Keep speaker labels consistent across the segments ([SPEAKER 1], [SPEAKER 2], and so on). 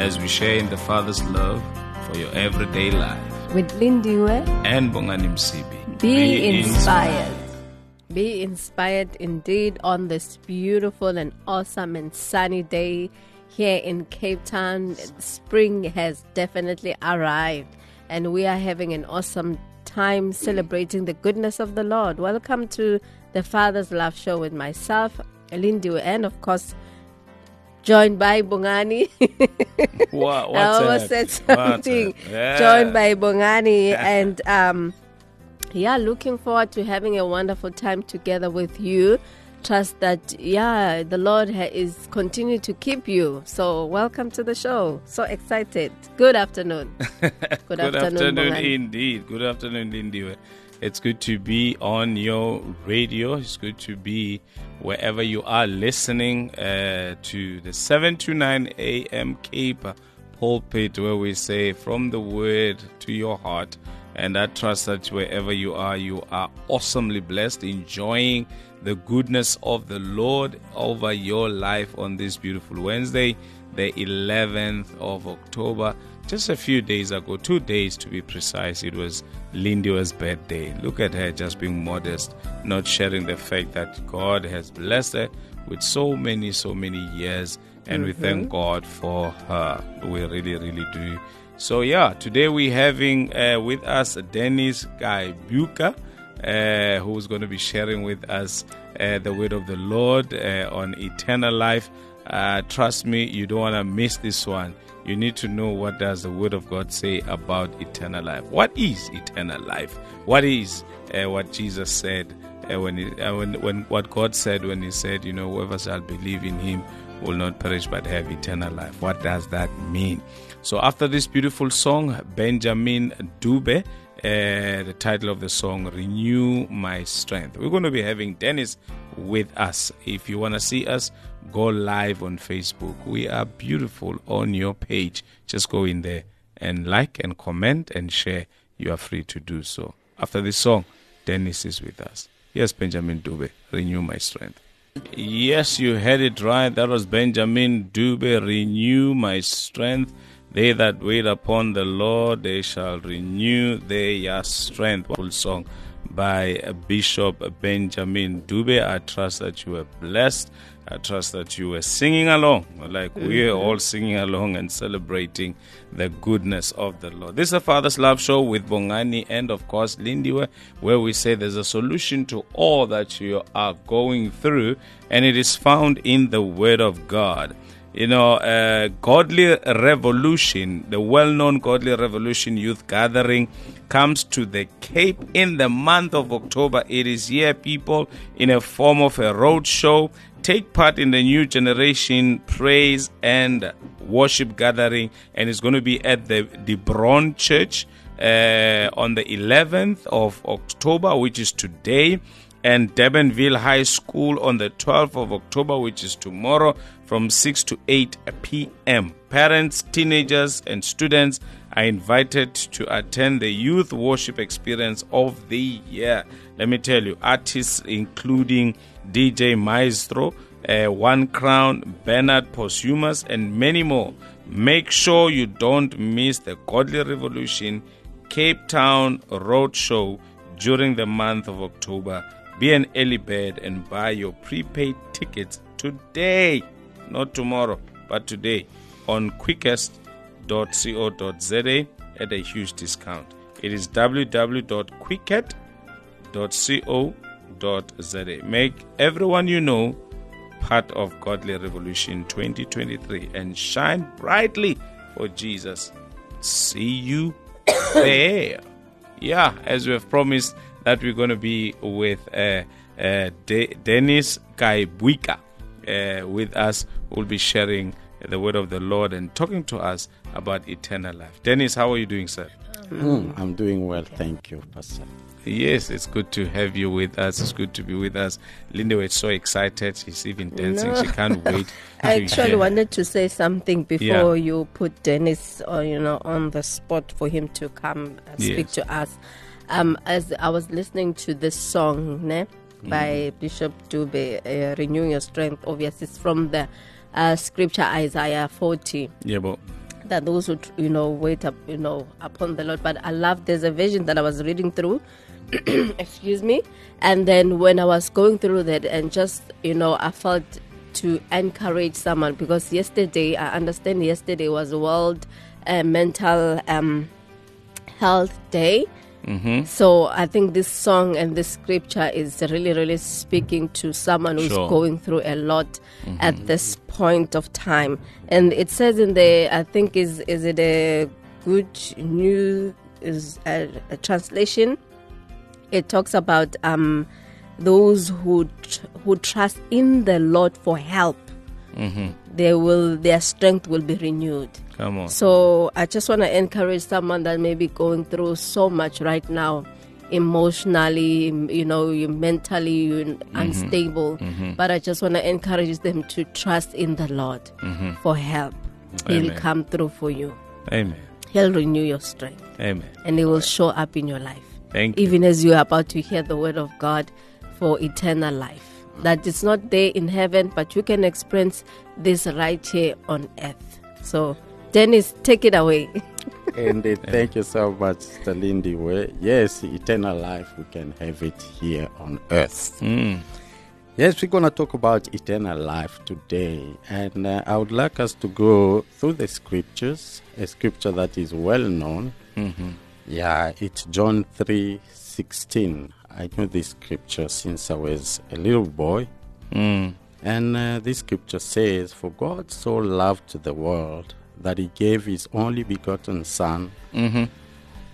[SPEAKER 1] as we share in the Father's love for your everyday life.
[SPEAKER 2] With Lindiwe,
[SPEAKER 1] And Bongani Msibi.
[SPEAKER 2] be, inspired. Be inspired indeed on this beautiful and awesome and sunny day here in Cape Town. Spring has definitely arrived, and we are having an awesome time celebrating the goodness of the Lord. Welcome to the Father's Love Show with myself, Lindiwe, and of course, joined by Bongani.
[SPEAKER 1] What,
[SPEAKER 2] I almost said something.
[SPEAKER 1] Yeah.
[SPEAKER 2] Joined by Bongani and um, yeah, looking forward to having a wonderful time together with you. Trust that yeah, the Lord ha- is continue to keep you. So welcome to the show. So excited. Good afternoon. Good,
[SPEAKER 1] Good
[SPEAKER 2] afternoon,
[SPEAKER 1] afternoon, indeed. Good afternoon, Lindiwe. It's good to be on your radio. It's good to be wherever you are listening uh, to the 7 to 9 a.m. Cape pulpit, where we say, From the word to your heart. And I trust that wherever you are, you are awesomely blessed, enjoying the goodness of the Lord over your life on this beautiful Wednesday, the 11th of October. Just a few days ago, two days to be precise, it was Lindiwe's birthday. Look at her just being modest, not sharing the fact that God has blessed her with so many, so many years. And we thank God for her. We really, really do. So, yeah, today we're having uh, with us Dennis Guy Buka, uh, who's going to be sharing with us uh, the word of the Lord uh, on eternal life. Uh, trust me, you don't want to miss this one. You need to know what does the word of God say about eternal life. What is eternal life? What is uh, what Jesus said uh, when, he, uh, when when what God said when He said, you know, whoever shall believe in Him will not perish but have eternal life. What does that mean? So after this beautiful song, Benjamin Dube, uh, the title of the song, Renew My Strength. We're going to be having Dennis with us. If you want to see us, go live on Facebook. We are beautiful on your page. Just go in there and like and comment and share. You are free to do so. After this song, Dennis is with us. Yes, Benjamin Dube, Renew My Strength. Yes, you heard it right. That was Benjamin Dube, Renew My Strength. They that wait upon the Lord, they shall renew their strength. Full song by Bishop Benjamin Dube. I trust that you were blessed. I trust that you were singing along, like we're all singing along and celebrating the goodness of the Lord. This is the Father's Love Show with Bongani and, of course, Lindiwe, where we say there's a solution to all that you are going through, and it is found in the Word of God. You know, uh, Godly Revolution, the well known Godly Revolution youth gathering, comes to the Cape in the month of October. It is here, people, in a form of a road show. Take part in the new generation praise and worship gathering, and it's going to be at the DeBron Church uh, on the 11th of October, which is today and Devonville High School on the 12th of October, which is tomorrow, from 6 to 8 p.m. Parents, teenagers, and students are invited to attend the youth worship experience of the year. Let me tell you, artists including DJ Maestro, uh, One Crown, Bernard Posthumus, and many more. Make sure you don't miss the Godly Revolution Cape Town Roadshow during the month of October. Be an early bird and buy your prepaid tickets today, not tomorrow, but today on quicket.co.za at a huge discount. It is www.quicket.co.za. Make everyone you know part of Godly Revolution 2023 and shine brightly for Jesus. See you there. Yeah, as we have promised that we're going to be with uh, uh, De- Dennis Kaibuika uh, with us, will be sharing the word of the Lord and talking to us about eternal life. Dennis, how are you doing, sir?
[SPEAKER 3] Mm, I'm doing well, thank you, Pastor.
[SPEAKER 1] Yes, it's good to have you with us. It's good to be with us. Linda was so excited. She's even dancing.
[SPEAKER 2] No.
[SPEAKER 1] She can't wait.
[SPEAKER 2] I actually
[SPEAKER 1] hear.
[SPEAKER 2] wanted to say something before
[SPEAKER 1] Yeah.
[SPEAKER 2] you put Dennis, or you know, on the spot for him to come uh, speak
[SPEAKER 1] Yes.
[SPEAKER 2] to us. Um, as I was listening to this song, ne,
[SPEAKER 1] Mm.
[SPEAKER 2] by Bishop Dube, uh, "Renew Your Strength." Obviously, it's from the uh, scripture Isaiah 40
[SPEAKER 1] Yeah, but
[SPEAKER 2] that those who you know wait up you know upon the Lord. But I love there's a vision that I was reading through. excuse me, and then when I was going through that, and just you know, I felt to encourage someone because yesterday I understand yesterday was World uh, Mental um, Health Day.
[SPEAKER 1] Mm-hmm.
[SPEAKER 2] So I think this song and this scripture is really, really speaking to someone who's
[SPEAKER 1] Sure.
[SPEAKER 2] going through a lot at this point of time. And it says in the, I think is is it a good new is a, a translation? It talks about um, those who tr- who trust in the Lord for help. Mm-hmm. They will their strength will be renewed.
[SPEAKER 1] come on.
[SPEAKER 2] So I just want to encourage someone that may be going through so much right now, emotionally, you know, you mentally you're mm-hmm. unstable. Mm-hmm. But I just want to encourage them to trust in the Lord for help. He'll come through for you.
[SPEAKER 1] Amen.
[SPEAKER 2] He'll renew your strength,
[SPEAKER 1] Amen.
[SPEAKER 2] and He will show up in your life,
[SPEAKER 1] Thank you.
[SPEAKER 2] even as you are about to hear the word of God for eternal life. That it's not there in heaven, but you can experience this right here on earth. So, Dennis, take it away.
[SPEAKER 3] And uh, thank you so much, Mr. Lindy. Well, Yes, eternal life, we can have it here on earth.
[SPEAKER 1] Mm.
[SPEAKER 3] Yes, we're going to talk about eternal life today. And uh, I would like us to go through the scriptures, a scripture that is well known.
[SPEAKER 1] Mm-hmm.
[SPEAKER 3] Yeah, it's John 3 16. I knew this scripture since I was a little boy.
[SPEAKER 1] Mm.
[SPEAKER 3] And uh, this scripture says, For God so loved the world that he gave his only begotten Son,
[SPEAKER 1] Mm-hmm.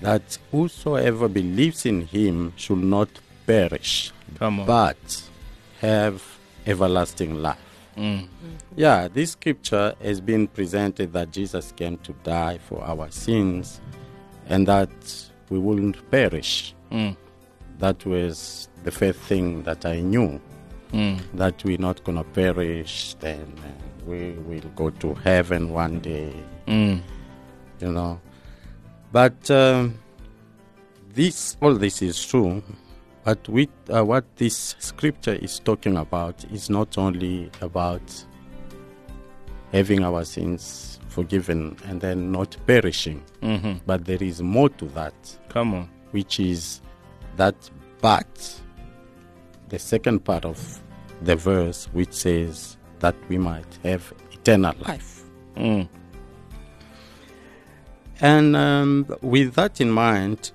[SPEAKER 3] that whosoever believes in him should not perish, but have everlasting life.
[SPEAKER 1] Mm.
[SPEAKER 3] Yeah, this scripture has been presented that Jesus came to die for our sins and that we wouldn't perish.
[SPEAKER 1] Mm.
[SPEAKER 3] That was the first thing that I knew
[SPEAKER 1] Mm.
[SPEAKER 3] that we're not going to perish, then uh, we will go to heaven one day,
[SPEAKER 1] Mm.
[SPEAKER 3] you know. But um, this, all this is true. But with, uh, what this scripture is talking about is not only about having our sins forgiven and then not perishing,
[SPEAKER 1] Mm-hmm.
[SPEAKER 3] but there is more to that
[SPEAKER 1] Come on.
[SPEAKER 3] which is that but the second part of the verse which says that we might have eternal life
[SPEAKER 1] Mm.
[SPEAKER 3] and um, with that in mind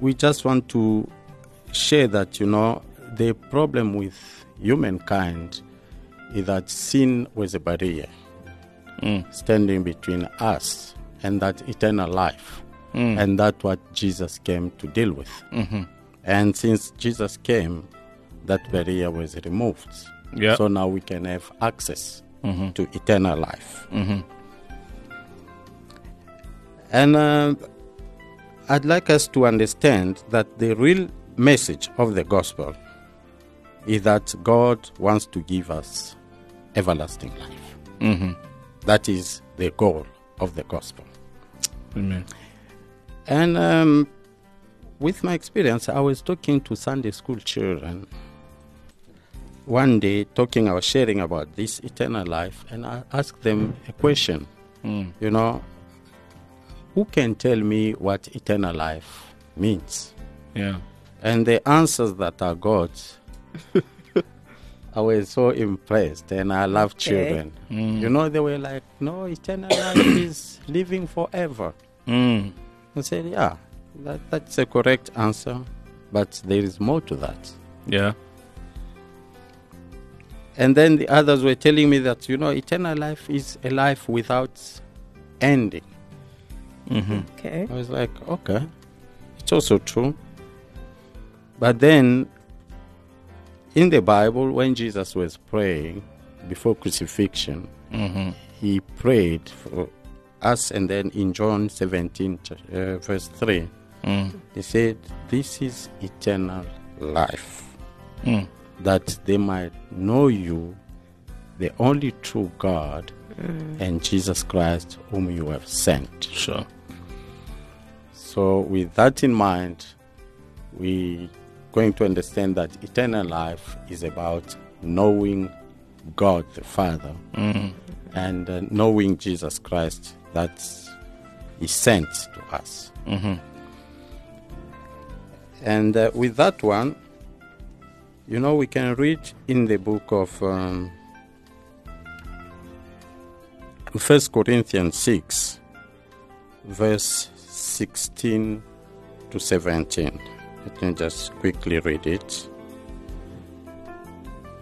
[SPEAKER 3] we just want to share that you know the problem with humankind is that sin was a barrier
[SPEAKER 1] Mm.
[SPEAKER 3] standing between us and that eternal life
[SPEAKER 1] Mm.
[SPEAKER 3] and that's what jesus came to deal with
[SPEAKER 1] Mm-hmm.
[SPEAKER 3] And since Jesus came, that barrier was removed.
[SPEAKER 1] Yeah.
[SPEAKER 3] So now we can have access
[SPEAKER 1] Mm-hmm.
[SPEAKER 3] to eternal life.
[SPEAKER 1] Mm-hmm.
[SPEAKER 3] And uh, I'd like us to understand that the real message of the gospel is that God wants to give us everlasting life.
[SPEAKER 1] Mm-hmm.
[SPEAKER 3] That is the goal of the gospel.
[SPEAKER 1] Amen.
[SPEAKER 3] And um, with my experience, I was talking to Sunday school children one day, talking, I was sharing about this eternal life, and I asked them a question.
[SPEAKER 1] Mm.
[SPEAKER 3] You know, who can tell me what eternal life means?
[SPEAKER 1] Yeah.
[SPEAKER 3] And the answers that I got, I was so impressed, and I love
[SPEAKER 2] Okay.
[SPEAKER 3] children.
[SPEAKER 1] Mm.
[SPEAKER 3] You know, they were like, no, eternal life is living forever.
[SPEAKER 1] Mm.
[SPEAKER 3] I said, yeah, that, that's a correct answer, but there is more to that.
[SPEAKER 1] Yeah.
[SPEAKER 3] And then the others were telling me that, you know, eternal life is a life without ending.
[SPEAKER 1] Mm-hmm.
[SPEAKER 2] Okay.
[SPEAKER 3] I was like, okay, it's also true. But then in the Bible, when Jesus was praying before crucifixion,
[SPEAKER 1] Mm-hmm.
[SPEAKER 3] he prayed for us, and then in John 17, uh, verse 3, Mm. he said, This is eternal life, mm. that they might know you, the only true God, mm. and Jesus Christ, whom you have sent.
[SPEAKER 1] Sure.
[SPEAKER 3] So, with that in mind, we going to understand that eternal life is about knowing God the Father and uh, knowing Jesus Christ that He sent to us. Mm-hmm. And uh, with that one, you know, we can read in the book of um, First Corinthians six, verse sixteen to seventeen. Let me just quickly read it.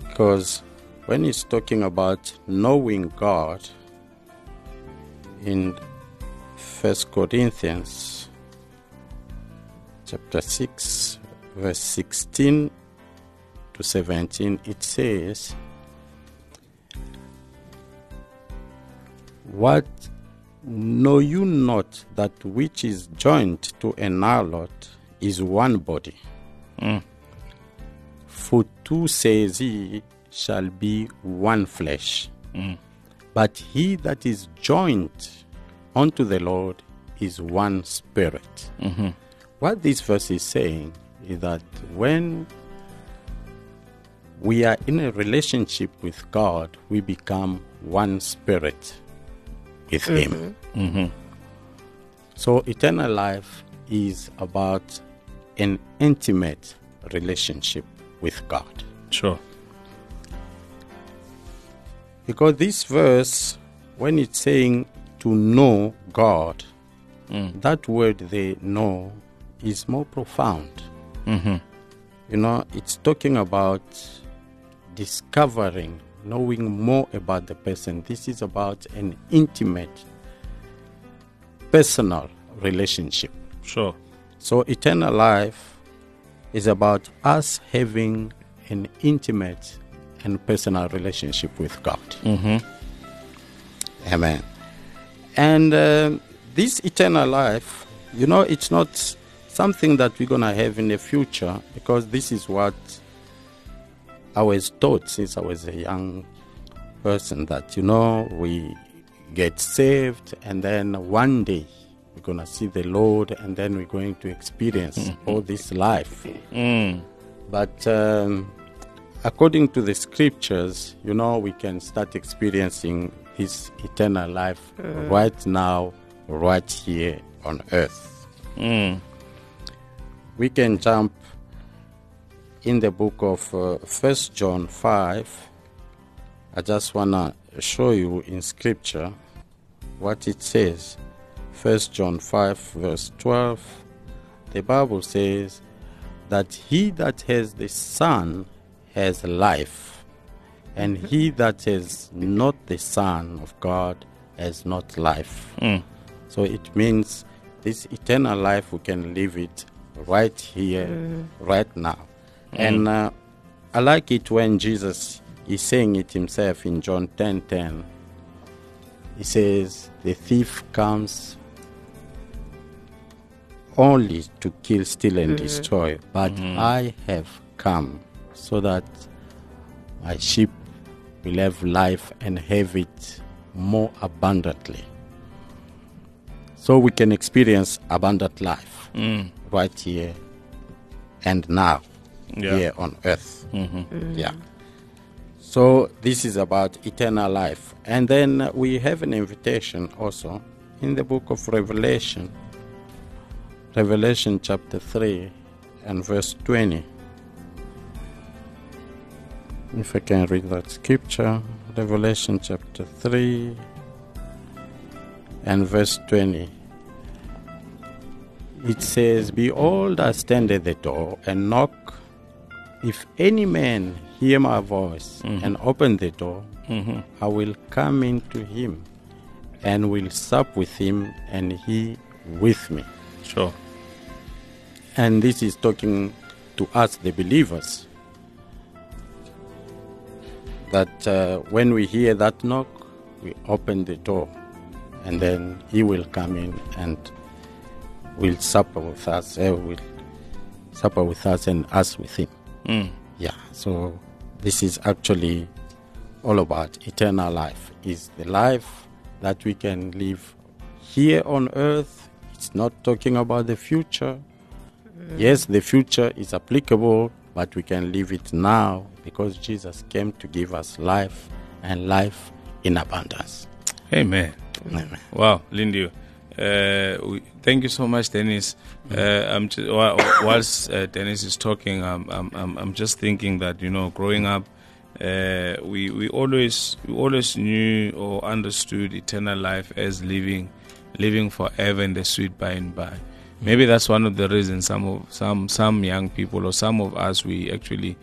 [SPEAKER 3] Because when he's talking about knowing God in First Corinthians chapter 6 verse 16 to 17 it says what know you not that which is joined to an harlot is one body? Hmm. For two says he shall be one flesh. Hmm. But he that is joined unto the lord is one spirit mm-hmm. What this verse is saying is that when we are in a relationship with God, we become one spirit with mm-hmm. Him. Mm-hmm. So, eternal life is about an intimate relationship with God.
[SPEAKER 1] Sure.
[SPEAKER 3] Because this verse, when it's saying to know God, mm. that word they know is more profound. You know, it's talking about discovering, knowing more about the person. This is about an intimate, personal relationship.
[SPEAKER 1] Sure.
[SPEAKER 3] So, eternal life is about us having an intimate and personal relationship with God. Amen. And uh, this eternal life, you know, it's not something that we're going to have in the future because this is what I was taught since I was a young person that, you know, we get saved and then one day we're going to see the Lord and then we're going to experience all this life. Mm. But um, according to the scriptures, you know, we can start experiencing this eternal life mm. right now, right here on earth. Mm. We can jump in the book of uh, First John 5. I just want to show you in scripture what it says. First John 5, verse 12. The Bible says that he that has the Son has life, and he that has not the Son of God has not life. So it means this eternal life, we can live it right here, mm-hmm. right now. Mm. And uh, I like it when Jesus is saying it himself in John 10 10. He says, The thief comes only to kill, steal, and mm-hmm. destroy, but mm-hmm. I have come so that my sheep will have life and have it more abundantly. So we can experience abundant life mm. Right here and now,
[SPEAKER 1] Yeah.
[SPEAKER 3] here on earth. Mm-hmm. Mm-hmm. Yeah. So this is about eternal life. And then we have an invitation also in the book of Revelation, Revelation chapter 3 and verse 20. If I can read that scripture, Revelation chapter 3 and verse 20. It says, Behold, I stand at the door and knock. If any man hear my voice and open the door, I will come into him and will sup with him and he with me.
[SPEAKER 1] Sure.
[SPEAKER 3] And this is talking to us, the believers, that uh, when we hear that knock, we open the door, and then He will come in and will supper with us. Uh, will supper with us and us with Him.
[SPEAKER 1] Mm.
[SPEAKER 3] Yeah. So this is actually all about eternal life. Is the life that we can live here on earth. It's not talking about the future. Yes, the future is applicable, but we can live it now because Jesus came to give us life and life in abundance.
[SPEAKER 1] Amen.
[SPEAKER 3] Amen.
[SPEAKER 1] Wow, Lindy. Uh, thank you so much, Dennis. Uh, just, whilst uh, Dennis is talking, I'm, I'm, I'm, I'm just thinking that you know, growing up, uh, we we always we always knew or understood eternal life as living living forever in the sweet by and by. Maybe that's one of the reasons some of some some young people or some of us we actually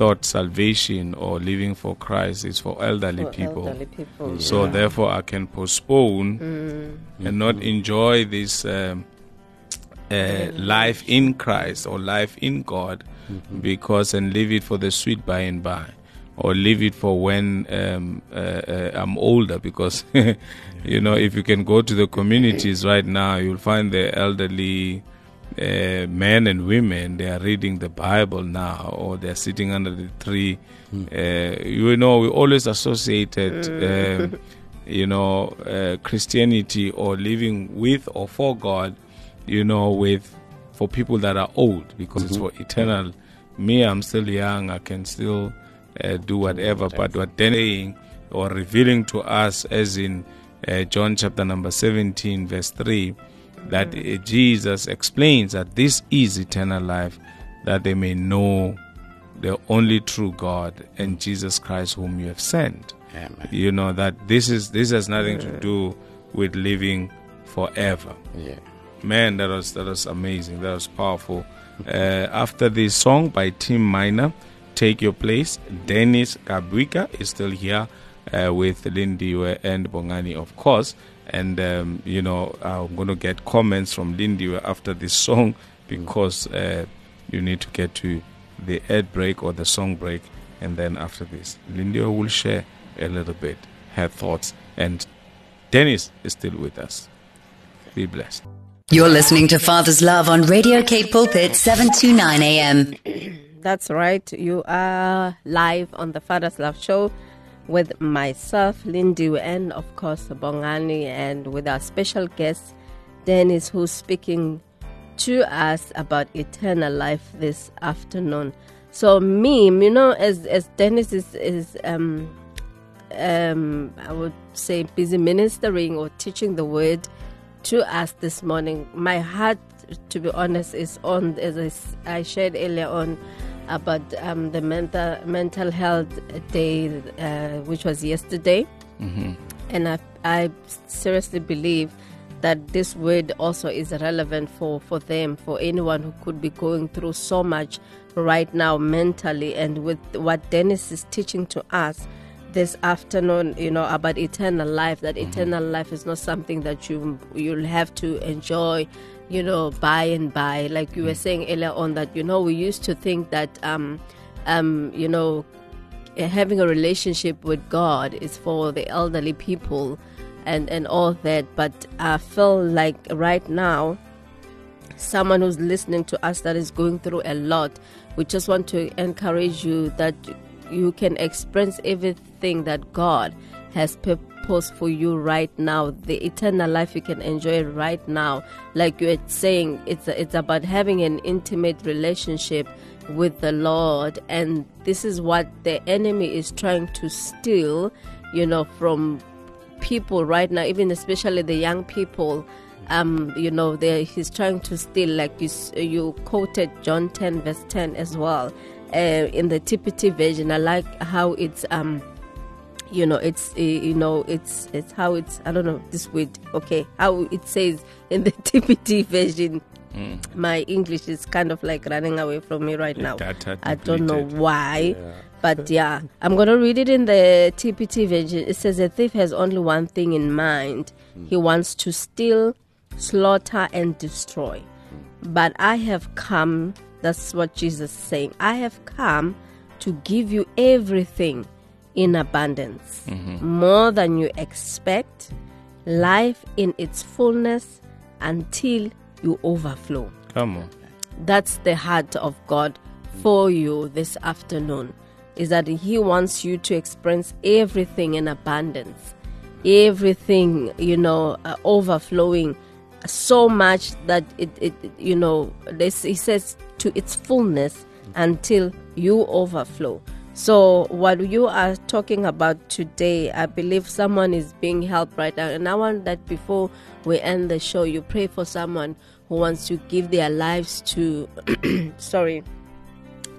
[SPEAKER 1] thought salvation or living for Christ is for elderly
[SPEAKER 2] For
[SPEAKER 1] people.
[SPEAKER 2] elderly people.
[SPEAKER 1] So therefore, I can postpone
[SPEAKER 2] Mm.
[SPEAKER 1] and not enjoy this um, uh, life in Christ or life in God, because and leave it for the sweet by and by, or leave it for when um, uh, uh, I'm older. Because you know, if you can go to the communities right now, you'll find the elderly. Uh, men and women they are reading the bible now or they're sitting under the tree uh, you know we always associated um, you know, uh, Christianity or living with or for God, you know, with for people that are old because it's for eternal. Me, I'm still young. I can still uh, do whatever. But what they're saying or revealing to us, as in uh, John chapter number 17, verse 3, that uh, Jesus explains that this is eternal life, that they may know the only true God and Jesus Christ, whom you have sent.
[SPEAKER 3] Amen.
[SPEAKER 1] you know that this is this has nothing to do with living forever.
[SPEAKER 3] Yeah.
[SPEAKER 1] man that was that was amazing. That was powerful. Uh, after this song by tim miner take your place dennis kabwika is still here uh, with lindiwe and bongani of course and um, you know i'm going to get comments from lindiwe after this song because uh, you need to get to the ad break or the song break. And then after this lindiwe will share a little bit her thoughts. And dennis is still with us. Be blessed.
[SPEAKER 4] You're listening to Father's Love on Radio Cape Pulpit 729 AM.
[SPEAKER 2] That's right. You are live on the Father's Love Show with myself, Lindy, and of course, Bongani, and with our special guest, Dennis, who's speaking to us about eternal life this afternoon. So, me, you know, as, as Dennis is, is um, um, I would say, busy ministering or teaching the word to us this morning. My heart, to be honest, is on, as I shared earlier on, about um, the mental mental health day, uh, which was yesterday, and I, I seriously believe that this word also is relevant for, for them, for anyone who could be going through so much right now mentally, and with what Dennis is teaching to us this afternoon, you know, about eternal life. That eternal life is not something that you you'll have to enjoy, you know, by and by. Like you were saying earlier on, that you know we used to think that, um, um, you know, uh, having a relationship with God is for the elderly people, and and all that. But I feel like right now someone who's listening to us that is going through a lot, we just want to encourage you that you can experience everything that God has for you right now. The eternal life you can enjoy right now. Like you were saying, it's it's about having an intimate relationship with the Lord, and this is what the enemy is trying to steal, you know, from people right now, even especially the young people. Um, you know, he's trying to steal, like you, you quoted John 10, verse 10 as well. Uh, in the TPT version, I like how it's, um, you know, it's, uh, you know, it's, it's how it's, I don't know, this word, okay, how it says in the TPT version. My English is kind of like running away from me right now. I don't know why, but yeah, I'm gonna read it in the TPT version. It says a thief has only one thing in mind: he wants to steal, slaughter, and destroy. But I have come. That's what Jesus is saying. I have come to give you everything in abundance, more than you expect, life in its fullness until you overflow.
[SPEAKER 1] Come on.
[SPEAKER 2] That's the heart of God for you this afternoon. Is that He wants you to experience everything in abundance, everything, you know, uh, overflowing so much that it, it you know, this, He says to its fullness until you overflow. So, what you are talking about today, I believe someone is being helped right now. And I want that before we end the show, you pray for someone who wants to give their lives to, sorry,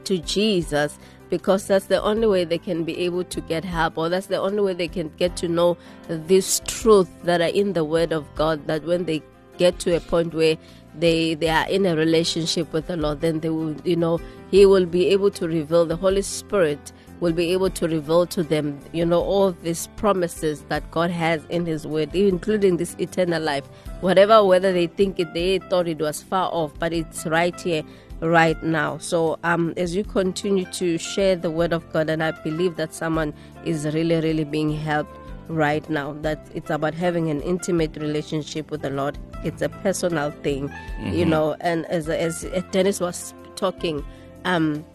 [SPEAKER 2] to Jesus because that's the only way they can be able to get help or that's the only way they can get to know this truth that are in the word of God that when they get to a point where they they are in a relationship with the Lord then they will you know he will be able to reveal the Holy Spirit will be able to reveal to them you know all these promises that God has in his word including this eternal life whatever whether they think it they thought it was far off but it's right here right now. So, um, as you continue to share the word of God, and I believe that someone is really, really being helped right now, that it's about having an intimate relationship with the Lord. It's a personal thing, you know. And as as Dennis was talking, um,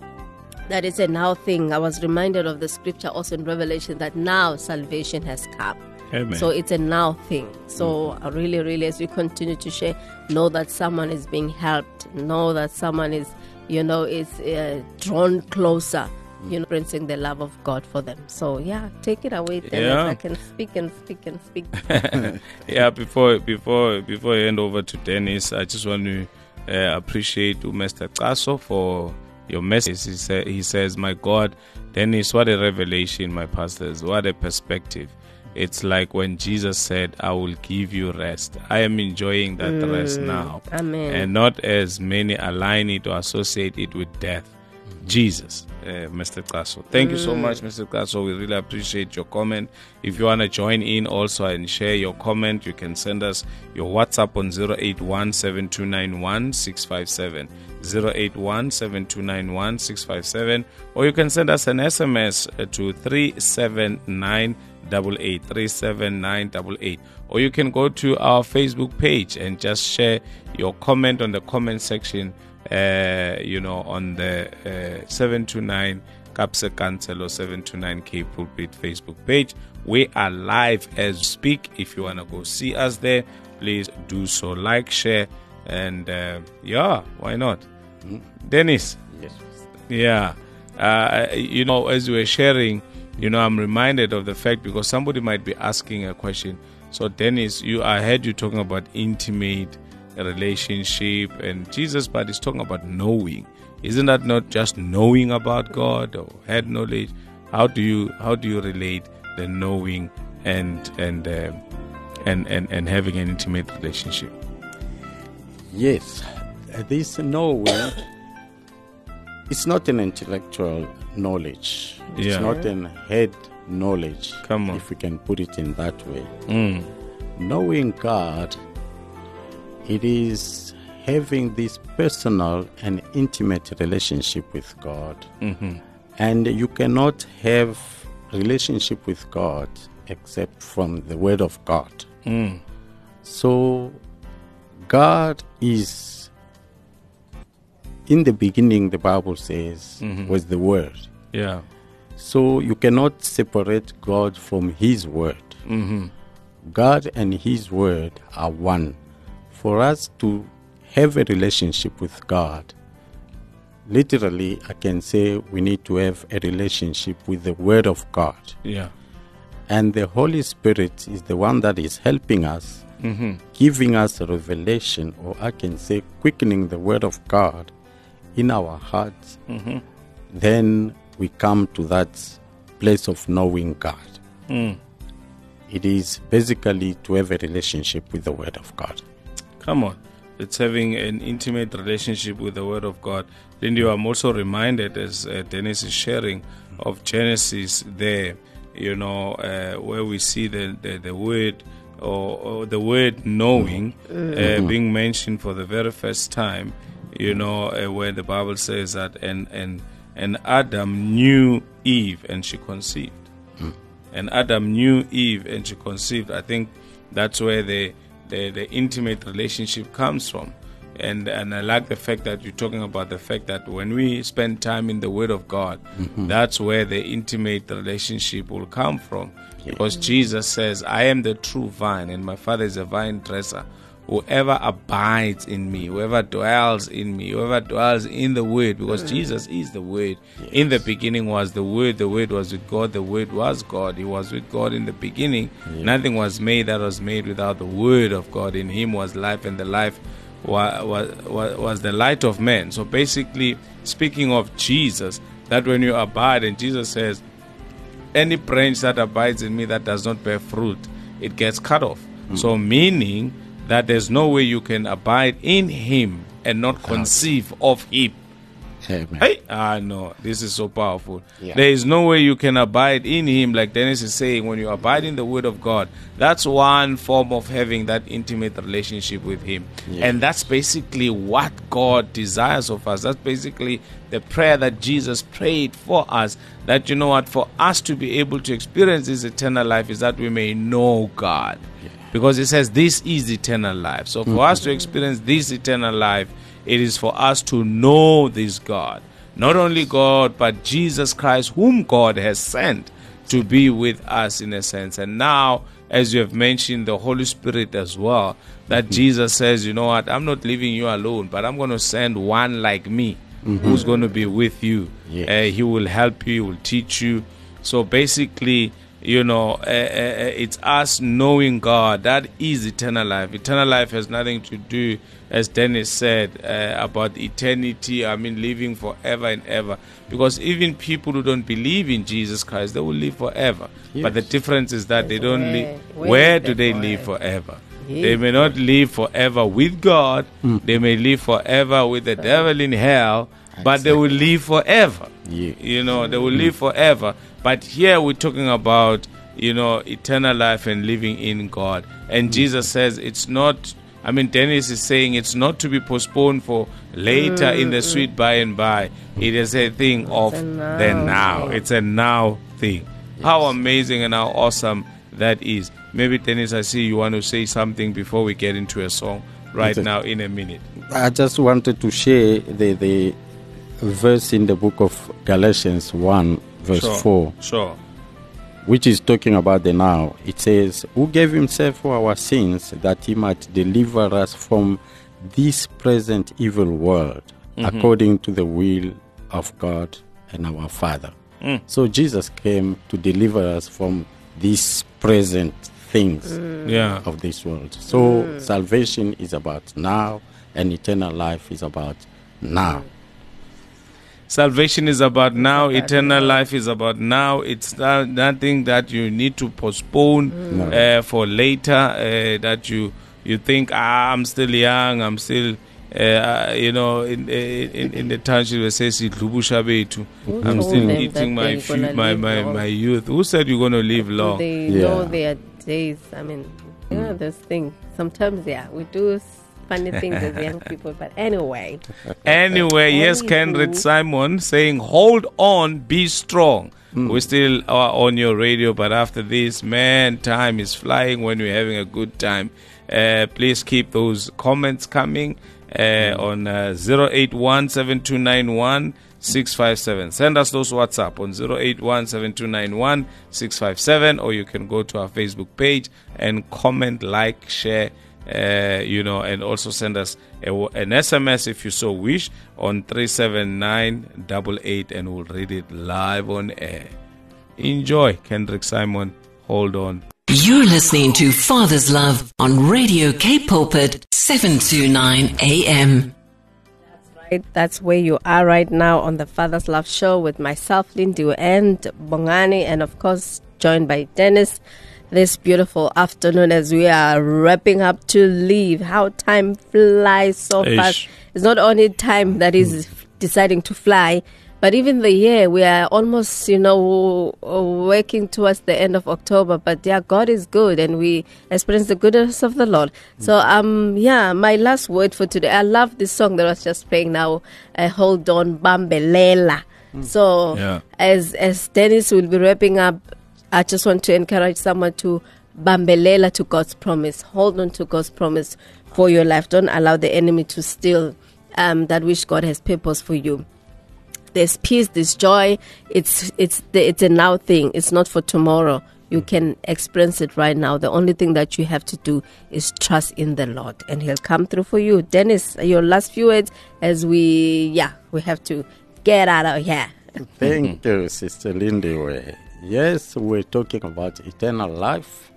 [SPEAKER 2] that is a now thing. I was reminded of the scripture also in Revelation that now salvation has come.
[SPEAKER 1] Amen.
[SPEAKER 2] So it's a now thing. So uh, really, really, as we continue to share, know that someone is being helped. Know that someone is, you know, is uh, drawn closer. You know, experiencing the love of God for them. So yeah, take it away. Then
[SPEAKER 1] Yeah.
[SPEAKER 2] I can speak and speak and speak.
[SPEAKER 1] yeah, before before before I hand over to Dennis, I just want to uh, appreciate Mr. Caso for your message. He, sa- he says, "My God, Dennis, what a revelation, my pastors! What a perspective! It's like when Jesus said, "I will give you rest." I am enjoying that rest now,
[SPEAKER 2] Amen.
[SPEAKER 1] and not as many align it or associate it with death. Jesus, uh, Mr. Caso. Thank you so much, Mr. Caso. We really appreciate your comment. If you want to join in also and share your comment, you can send us your WhatsApp on 081 7291 657. 081 7291 657. Or you can send us an SMS uh, to 37988. 37988. Or you can go to our Facebook page and just share your comment on the comment section uh, you know, on the uh, 729 Capsa Cancelo 729K Pulpit Facebook page. We are live as speak. If you want to go see us there, please do so. Like, share, and uh, yeah, why not? Dennis,
[SPEAKER 3] Yes.
[SPEAKER 1] yeah. Uh, you know, as we were sharing, you know, I'm reminded of the fact because somebody might be asking a question. So, Dennis, you I heard you talking about intimate relationship and Jesus, but he's talking about knowing. Isn't that not just knowing about God or head knowledge? How do you how do you relate the knowing and and uh, and, and and having an intimate relationship?
[SPEAKER 3] Yes, this knowing it's not an intellectual knowledge. It's
[SPEAKER 1] Yeah.
[SPEAKER 3] not an head knowledge.
[SPEAKER 1] Come on.
[SPEAKER 3] If we can put it in that way.
[SPEAKER 1] Mm.
[SPEAKER 3] Knowing God, it is having this personal and intimate relationship with God.
[SPEAKER 1] Mm-hmm.
[SPEAKER 3] And you cannot have relationship with God except from the Word of God.
[SPEAKER 1] Mm.
[SPEAKER 3] So, God is, in the beginning, the Bible says, was the Word.
[SPEAKER 1] Yeah.
[SPEAKER 3] So, you cannot separate God from His Word.
[SPEAKER 1] Mm-hmm.
[SPEAKER 3] God and His Word are one. For us to have a relationship with God, literally, I can say we need to have a relationship with the Word of God.
[SPEAKER 1] Yeah.
[SPEAKER 3] And the Holy Spirit is the one that is helping us,
[SPEAKER 1] Mm-hmm.
[SPEAKER 3] giving us a revelation, or I can say quickening the Word of God in our hearts.
[SPEAKER 1] Mm-hmm.
[SPEAKER 3] Then we come to that place of knowing God.
[SPEAKER 1] Mm.
[SPEAKER 3] It is basically to have a relationship with the Word of God.
[SPEAKER 1] Come on. It's having an intimate relationship with the Word of God. Then you I'm also reminded, as uh, Dennis is sharing, of Genesis there, you know, uh, where we see the, the, the word or, or the word knowing uh, being mentioned for the very first time, you know, uh, where the Bible says that, and, and, and Adam knew Eve and she conceived. and Adam knew Eve and she conceived, I think that's where the, the, the intimate relationship comes from. And, and I like the fact that you're talking about the fact that when we spend time in the Word of God, mm-hmm. that's where the intimate relationship will come from. Because Jesus says, I am the true vine, and my Father is a vine dresser. Whoever abides in me, whoever dwells in me, whoever dwells in the Word, because mm. Jesus is the Word. In the beginning was the Word, the Word was with God, the Word was God. He was with God in the beginning. Nothing was made that was made without the Word of God. In Him was life, and the life was, was, was the light of men. So basically, speaking of Jesus, that when you abide, and Jesus says, any branch that abides in me that does not bear fruit, it gets cut off. Mm. So, meaning that there's no way you can abide in Him and not conceive of Him.
[SPEAKER 3] Amen.
[SPEAKER 1] Hey, ah, no, this is so powerful.
[SPEAKER 3] Yeah.
[SPEAKER 1] There is no way you can abide in Him, like Dennis is saying, when you abide in the Word of God. That's one form of having that intimate relationship with Him. And that's basically what God desires of us. That's basically the prayer that Jesus prayed for us. That, you know what, for us to be able to experience this eternal life is that we may know God. Because it says, This is eternal life. So for mm-hmm. us to experience this eternal life, it is for us to know this God. Not only God, but Jesus Christ, whom God has sent to be with us in a sense. And now, as you have mentioned, the Holy Spirit as well, that mm-hmm. Jesus says, you know what, I'm not leaving you alone, but I'm going to send one like me mm-hmm. who's going to be with you.
[SPEAKER 3] Yes.
[SPEAKER 1] Uh, he will help you, he will teach you. So basically, you know, uh, uh, it's us knowing God. That is eternal life. Eternal life has nothing to do, as Dennis said, uh, about eternity. I mean, living forever and ever. Because even people who don't believe in Jesus Christ, they will live forever. But the difference is that they don't live.
[SPEAKER 2] where
[SPEAKER 1] do
[SPEAKER 2] the
[SPEAKER 1] they live forever?
[SPEAKER 2] Yeah.
[SPEAKER 1] They may not live forever with God. They may live forever with the devil in hell, but they will live forever. You know, they will live forever. But here we're talking about, you know, eternal life and living in God. And mm. Jesus says it's not, I mean, Dennis is saying it's not to be postponed for later in the mm, mm. sweet by and by. It is a thing of
[SPEAKER 2] a
[SPEAKER 1] the
[SPEAKER 2] now
[SPEAKER 1] now. It's a now thing. How amazing and how awesome that is. Maybe, Dennis, I see you want to say something before we get into a song right
[SPEAKER 3] Okay.
[SPEAKER 1] now in a minute.
[SPEAKER 3] I just wanted to share the, the verse in the book of Galatians 1, verse
[SPEAKER 1] Sure.
[SPEAKER 3] 4,
[SPEAKER 1] Sure.
[SPEAKER 3] which is talking about the now. It says, Who gave himself for our sins that he might deliver us from this present evil world, mm-hmm. according to the will of God and our Father. Mm. So Jesus came to deliver us from these present things mm.
[SPEAKER 1] Yeah.
[SPEAKER 3] of this world. So mm. salvation is about now, and eternal life is about now.
[SPEAKER 1] Salvation is about now. Eternal life is about now. It's not, nothing that you need to postpone uh, for later. Uh, that you you think ah, I'm still young. I'm still. Uh, you know, in, in in the township, it says "Idlubusha bethu." I'm still eating
[SPEAKER 2] that
[SPEAKER 1] my
[SPEAKER 2] they're
[SPEAKER 1] fu- my my,
[SPEAKER 2] long?
[SPEAKER 1] my youth. Who said you're going to live long?
[SPEAKER 2] they
[SPEAKER 3] Yeah.
[SPEAKER 2] know their days? I mean, you know, this thing. Sometimes, yeah, we do s- funny things as young people. But anyway,
[SPEAKER 1] Anyway, yes,
[SPEAKER 2] Anywho.
[SPEAKER 1] Kendrick Simon saying, "Hold on, be strong." We still are on your radio, but after this, man, time is flying when we're having a good time. Uh, please keep those comments coming uh, on uh, 081 Send us those WhatsApp on 081 or you can go to our Facebook page and comment, like, share uh, you know, and also send us a, an SMS if you so wish on 37988 and we'll read it live on air. Enjoy, Kendrick Simon. Hold on.
[SPEAKER 5] You're listening to Father's Love on Radio Cape Pulpit 729 AM.
[SPEAKER 2] That's right, that's where you are right now on the Father's Love Show with myself, Lindu, and Bongani, and of course, joined by Dennis this beautiful afternoon as we are wrapping up to leave. How time flies so
[SPEAKER 1] Ish.
[SPEAKER 2] fast. It's not only time that is deciding to fly, but even the year, we are almost, you know, working towards the end of October. But yeah, God is good and we experience the goodness of the Lord. So, um, yeah, my last word for today, I love this song that was just playing now, uh, Hold On Bambelela. So,
[SPEAKER 1] Yeah.
[SPEAKER 2] as, as Dennis will be wrapping up, I just want to encourage someone to bambelela to God's promise. Hold on to God's promise for your life. Don't allow the enemy to steal um, that which God has purpose for you. There's peace, there's joy. It's it's the, it's a now thing. It's not for tomorrow. You can experience it right now. The only thing that you have to do is trust in the Lord, and He'll come through for you. Dennis, your last few words as we yeah we have to get out of here.
[SPEAKER 3] Thank you, Sister Lindy. Yes, we're talking about eternal life.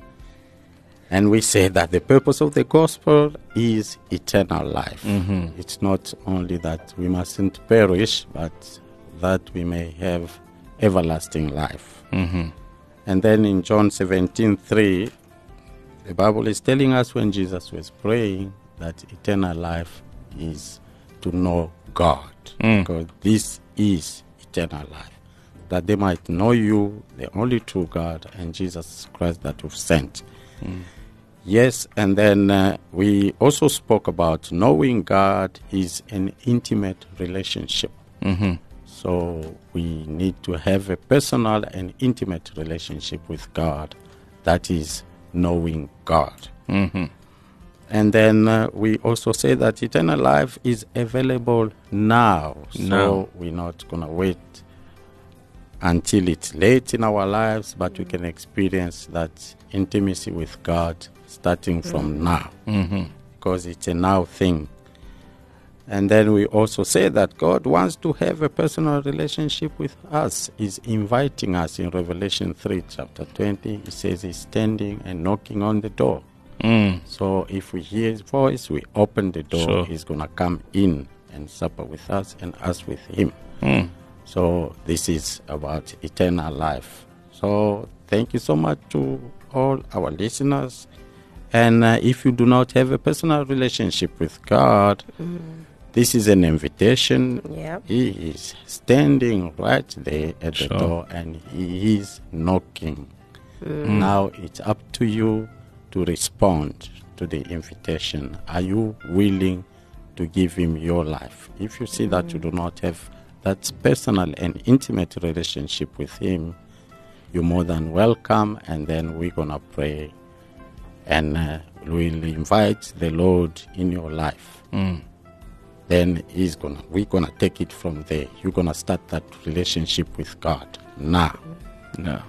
[SPEAKER 3] And we say that the purpose of the gospel is eternal life. Mm-hmm. It's not only that we mustn't perish, but that we may have everlasting life. Mm-hmm. And then in John 17 3, the Bible is telling us when Jesus was praying that eternal life is to know God. Mm. Because this is eternal life. That they might know you, the only true God, and Jesus Christ that you've sent. Yes, and then uh, we also spoke about knowing God is an intimate relationship. So we need to have a personal and intimate relationship with God. That is knowing God. And then uh, we also say that eternal life is available now. So
[SPEAKER 1] Now.
[SPEAKER 3] we're not going to wait until it's late in our lives, but we can experience that intimacy with God starting from now. Because it's a now thing. And then we also say that God wants to have a personal relationship with us. He's inviting us in Revelation 3, chapter 20. He says he's standing and knocking on the door.
[SPEAKER 1] Mm.
[SPEAKER 3] So if we hear his voice, we open the door,
[SPEAKER 1] Sure.
[SPEAKER 3] he's going to come in and supper with us and us with him.
[SPEAKER 1] Mm.
[SPEAKER 3] So this is about eternal life. So thank you so much to all our listeners. And uh, if you do not have a personal relationship with God, mm. this is an invitation.
[SPEAKER 2] Yep.
[SPEAKER 3] He is standing right there at the door and he is knocking. Mm. Now it's up to you to respond to the invitation. Are you willing to give him your life? If you see that you mm. do not have that personal and intimate relationship with him, you're more than welcome. And then we're going to pray and uh, we'll invite the Lord in your life. Then he's gonna we're gonna take it from there. You're gonna start that relationship with God now.
[SPEAKER 1] No.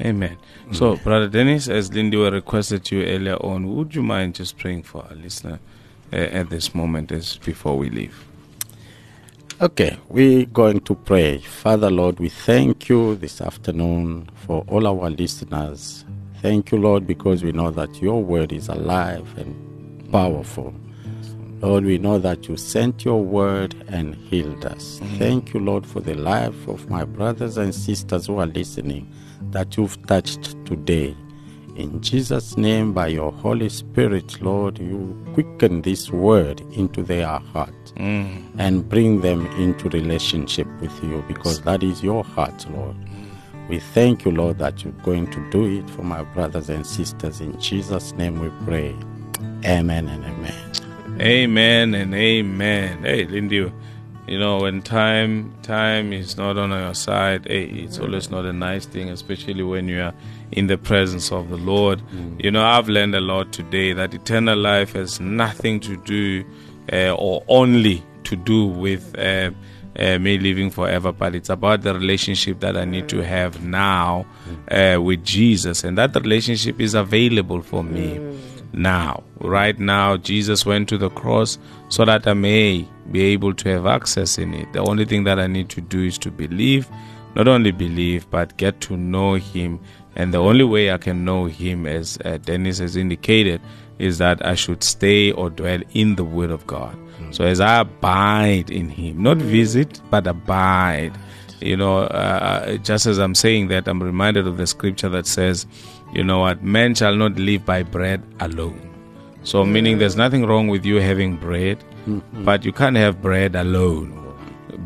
[SPEAKER 1] Amen. So, Brother Dennis, as Lindiwe requested you earlier on, would you mind just praying for our listener uh, at this moment as before we leave?
[SPEAKER 3] Okay, we're going to pray. Father Lord, we thank you this afternoon for all our listeners. Thank you, Lord, because we know that your word is alive and powerful. Lord, we know that you sent your word and healed us. Thank you, Lord, for the life of my brothers and sisters who are listening that you've touched today. In Jesus' name, by your Holy Spirit, Lord, you quicken this word into their heart Mm. and bring them into relationship with you because that is your heart, Lord. We thank you, Lord, that you're going to do it for my brothers and sisters. In Jesus' name we pray. Amen and amen.
[SPEAKER 1] Amen and amen. Hey, Lindy, you know when time time is not on your side, hey, it's always not a nice thing, especially when you are in the presence of the Lord. Mm. You know, I've learned a lot today that eternal life has nothing to do or only to do with. Uh, uh, me living forever, but it's about the relationship that I need to have now uh, with Jesus, and that relationship is available for me now. Right now, Jesus went to the cross so that I may be able to have access in it. The only thing that I need to do is to believe, not only believe, but get to know Him. And the only way I can know Him, as uh, Dennis has indicated, is that I should stay or dwell in the Word of God. So as I abide in Him, not visit, but abide. You know, uh, just as I'm saying that, I'm reminded of the scripture that says, you know what, man shall not live by bread alone. So, meaning there's nothing wrong with you having bread, but you can't have bread alone.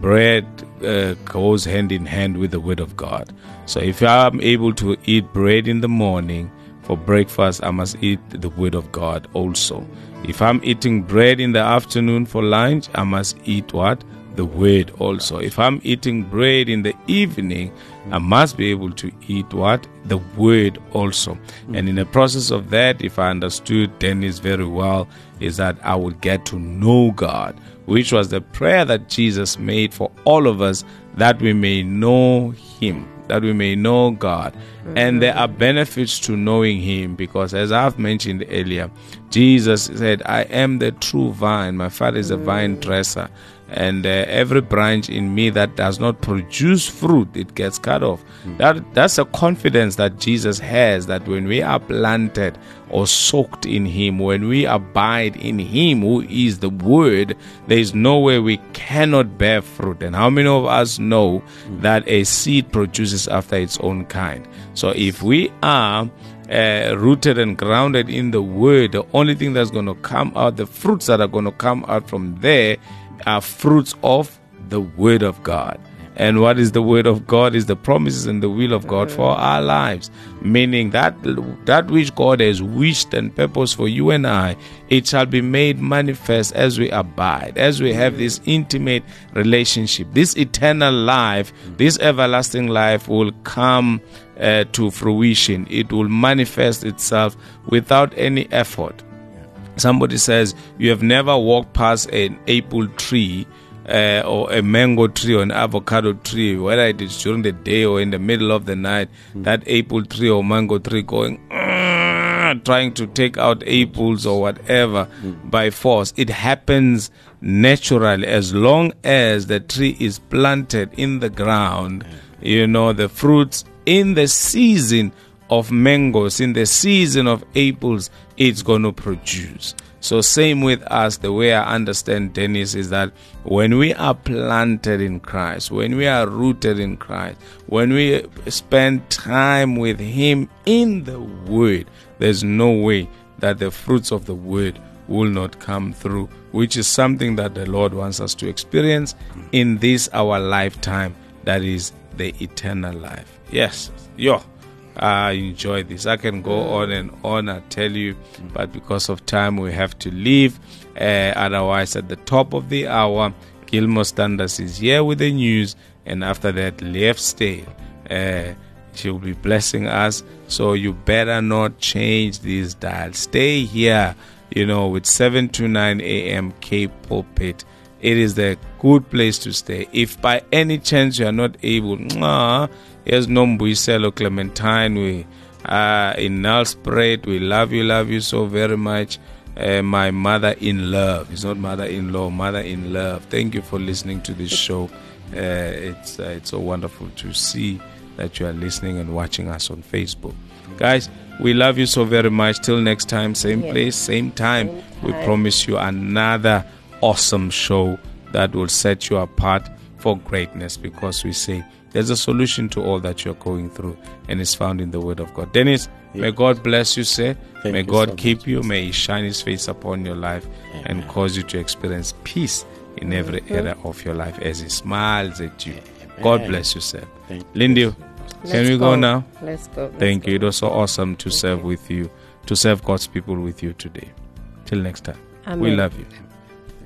[SPEAKER 1] Bread uh, goes hand in hand with the Word of God. So, if I'm able to eat bread in the morning for breakfast, I must eat the Word of God also. If I'm eating bread in the afternoon for lunch, I must eat what? the word also. If I'm eating bread in the evening, I must be able to eat what? The word also. Mm. And in the process of that, if I understood Dennis very well, is that I would get to know God, which was the prayer that Jesus made for all of us that we may know Him that we may know God. Mm-hmm. And there are benefits to knowing Him because, as I've mentioned earlier, Jesus said, I am the true vine, my Father is a vine dresser and uh, every branch in me that does not produce fruit it gets cut off mm. that that's a confidence that jesus has that when we are planted or soaked in him when we abide in him who is the word there is no way we cannot bear fruit and how many of us know mm. that a seed produces after its own kind so if we are uh, rooted and grounded in the word the only thing that's going to come out the fruits that are going to come out from there are fruits of the Word of God. And what is the word of God is the promises and the will of God for our lives. Meaning that that which God has wished and purposed for you and I, it shall be made manifest as we abide, as we have this intimate relationship. This eternal life, this everlasting life will come uh, to fruition. It will manifest itself without any effort. Somebody says you have never walked past an apple tree uh, or a mango tree or an avocado tree, whether it is during the day or in the middle of the night, mm. that apple tree or mango tree going, trying to take out apples or whatever mm. by force. It happens naturally as long as the tree is planted in the ground. You know, the fruits in the season of mangoes, in the season of apples, it's going to produce. So, same with us, the way I understand Dennis is that when we are planted in Christ, when we are rooted in Christ, when we spend time with Him in the Word, there's no way that the fruits of the Word will not come through, which is something that the Lord wants us to experience in this our lifetime, that is the eternal life. Yes, yo. I enjoy this. I can go on and on, I tell you, but because of time, we have to leave. Uh, otherwise, at the top of the hour, Gilmore Standards is here with the news, and after that, Lev Stale. Uh, she'll be blessing us. So you better not change these dials. Stay here, you know, with 7 to 9 a.m. Cape Pulpit. It is the good place to stay. If by any chance you are not able, Here's Nombuyiselo Clementine. We uh, in Nelspruit. We love you, love you so very much. Uh, my mother in love. It's not mother in law, mother in love. Thank you for listening to this show. Uh, it's uh, it's so wonderful to see that you are listening and watching us on Facebook, guys. We love you so very much. Till next time, same yes. place, same time. same time. We promise you another awesome show that will set you apart for greatness because we say there's a solution to all that you're going through, and it's found in the Word of God. Dennis, yes. may God bless you, sir. Thank may you God so keep much. you. May He shine His face upon your life Amen. and cause you to experience peace in every mm-hmm. area of your life as He smiles at you. Amen. God bless you, sir. Lindy, can we go. go. now?
[SPEAKER 2] Let's go. Let's
[SPEAKER 1] Thank
[SPEAKER 2] go.
[SPEAKER 1] you. It was so awesome to serve with you, to serve God's people with you today. Till next time. Amen. We love you.